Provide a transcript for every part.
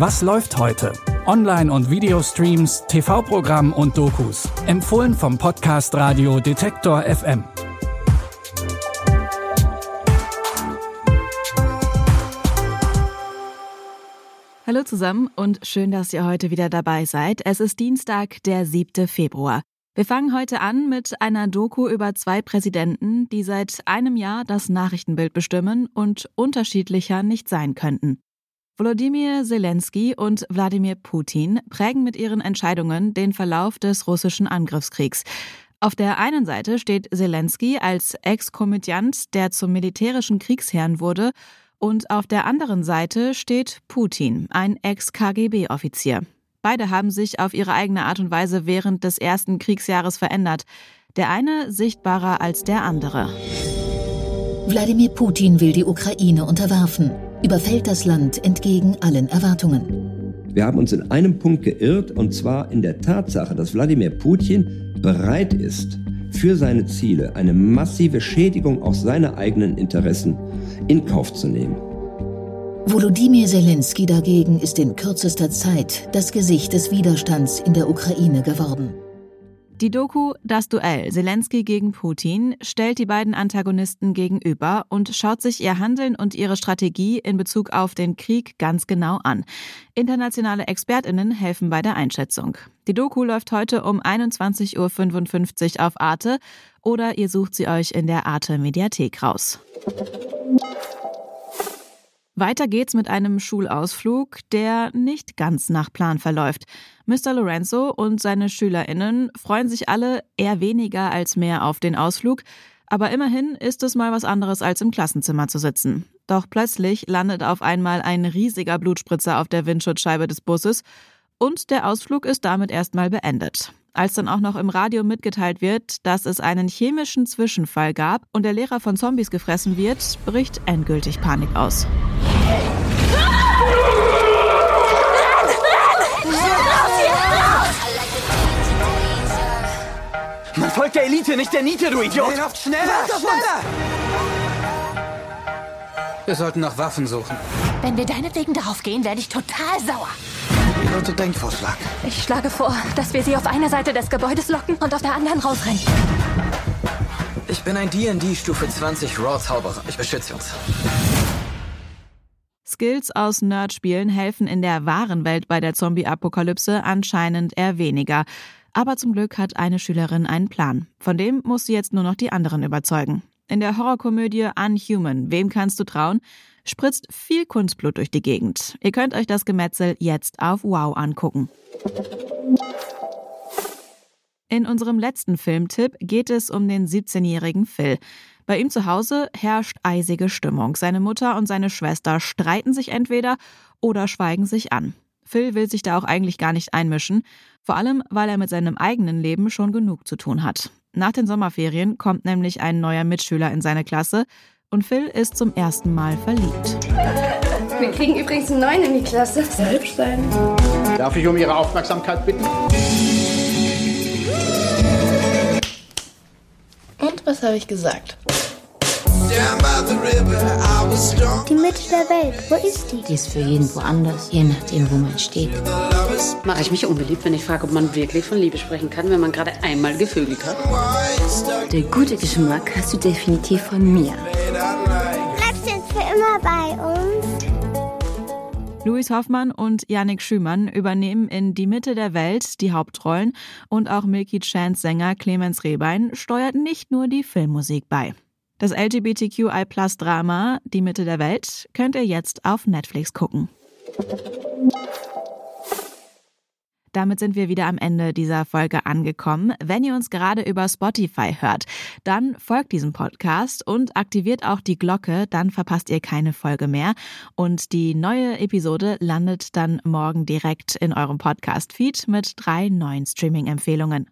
Was läuft heute? Online- und Videostreams, TV-Programm und Dokus. Empfohlen vom Podcast Radio Detektor FM. Hallo zusammen und schön, dass ihr heute wieder dabei seid. Es ist Dienstag, der 7. Februar. Wir fangen heute an mit einer Doku über zwei Präsidenten, die seit einem Jahr das Nachrichtenbild bestimmen und unterschiedlicher nicht sein könnten. Volodymyr Zelensky und Wladimir Putin prägen mit ihren Entscheidungen den Verlauf des russischen Angriffskriegs. Auf der einen Seite steht Zelensky als Ex-Komödiant, der zum militärischen Kriegsherrn wurde, und auf der anderen Seite steht Putin, ein Ex-KGB-Offizier. Beide haben sich auf ihre eigene Art und Weise während des ersten Kriegsjahres verändert. Der eine sichtbarer als der andere. Wladimir Putin will die Ukraine unterwerfen, überfällt das Land entgegen allen Erwartungen. Wir haben uns in einem Punkt geirrt, und zwar in der Tatsache, dass Wladimir Putin bereit ist, für seine Ziele eine massive Schädigung auch seiner eigenen Interessen in Kauf zu nehmen. Volodymyr Zelensky dagegen ist in kürzester Zeit das Gesicht des Widerstands in der Ukraine geworden. Die Doku Das Duell Zelensky gegen Putin stellt die beiden Antagonisten gegenüber und schaut sich ihr Handeln und ihre Strategie in Bezug auf den Krieg ganz genau an. Internationale Expertinnen helfen bei der Einschätzung. Die Doku läuft heute um 21.55 Uhr auf Arte oder ihr sucht sie euch in der Arte Mediathek raus. Weiter geht's mit einem Schulausflug, der nicht ganz nach Plan verläuft. Mr. Lorenzo und seine SchülerInnen freuen sich alle eher weniger als mehr auf den Ausflug, aber immerhin ist es mal was anderes als im Klassenzimmer zu sitzen. Doch plötzlich landet auf einmal ein riesiger Blutspritzer auf der Windschutzscheibe des Busses und der Ausflug ist damit erstmal beendet. Als dann auch noch im Radio mitgeteilt wird, dass es einen chemischen Zwischenfall gab und der Lehrer von Zombies gefressen wird, bricht endgültig Panik aus. Man folgt der Elite, nicht der Niete, du Idiot! Schneller! Schneller! Wir sollten nach Waffen suchen. Wenn wir deinetwegen darauf gehen, werde ich total sauer. Wie lautet dein Vorschlag? Ich schlage vor, dass wir sie auf einer Seite des Gebäudes locken und auf der anderen rausrennen. Ich bin ein D&D Stufe 20 Raw Zauberer. Ich beschütze uns. Skills aus Nerdspielen helfen in der wahren Welt bei der Zombie-Apokalypse anscheinend eher weniger. Aber zum Glück hat eine Schülerin einen Plan. Von dem muss sie jetzt nur noch die anderen überzeugen. In der Horrorkomödie Unhuman, wem kannst du trauen, spritzt viel Kunstblut durch die Gegend. Ihr könnt euch das Gemetzel jetzt auf Wow angucken. In unserem letzten Filmtipp geht es um den 17-jährigen Phil. Bei ihm zu Hause herrscht eisige Stimmung. Seine Mutter und seine Schwester streiten sich entweder oder schweigen sich an. Phil will sich da auch eigentlich gar nicht einmischen, vor allem weil er mit seinem eigenen Leben schon genug zu tun hat. Nach den Sommerferien kommt nämlich ein neuer Mitschüler in seine Klasse und Phil ist zum ersten Mal verliebt. Wir kriegen übrigens einen neuen in die Klasse. Sehr hübsch sein. Darf ich um Ihre Aufmerksamkeit bitten? Und was habe ich gesagt? Die Mitte der Welt, wo ist die? Die ist für jeden woanders, je nachdem, wo man steht. Mache ich mich unbeliebt, wenn ich frage, ob man wirklich von Liebe sprechen kann, wenn man gerade einmal gevögelt hat? Der gute Geschmack hast du definitiv von mir. Immer bei uns? Louis Hoffmann und Yannick Schümann übernehmen in Die Mitte der Welt die Hauptrollen und auch Milky Chans Sänger Clemens Rehbein steuert nicht nur die Filmmusik bei. Das LGBTQI-Plus-Drama Die Mitte der Welt könnt ihr jetzt auf Netflix gucken. Damit sind wir wieder am Ende dieser Folge angekommen. Wenn ihr uns gerade über Spotify hört, dann folgt diesem Podcast und aktiviert auch die Glocke, dann verpasst ihr keine Folge mehr. Und die neue Episode landet dann morgen direkt in eurem Podcast-Feed mit drei neuen Streaming-Empfehlungen.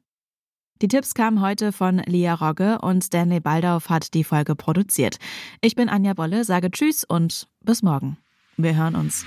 Die Tipps kamen heute von Lia Rogge und Stanley Baldauf hat die Folge produziert. Ich bin Anja Bolle, sage Tschüss und bis morgen. Wir hören uns.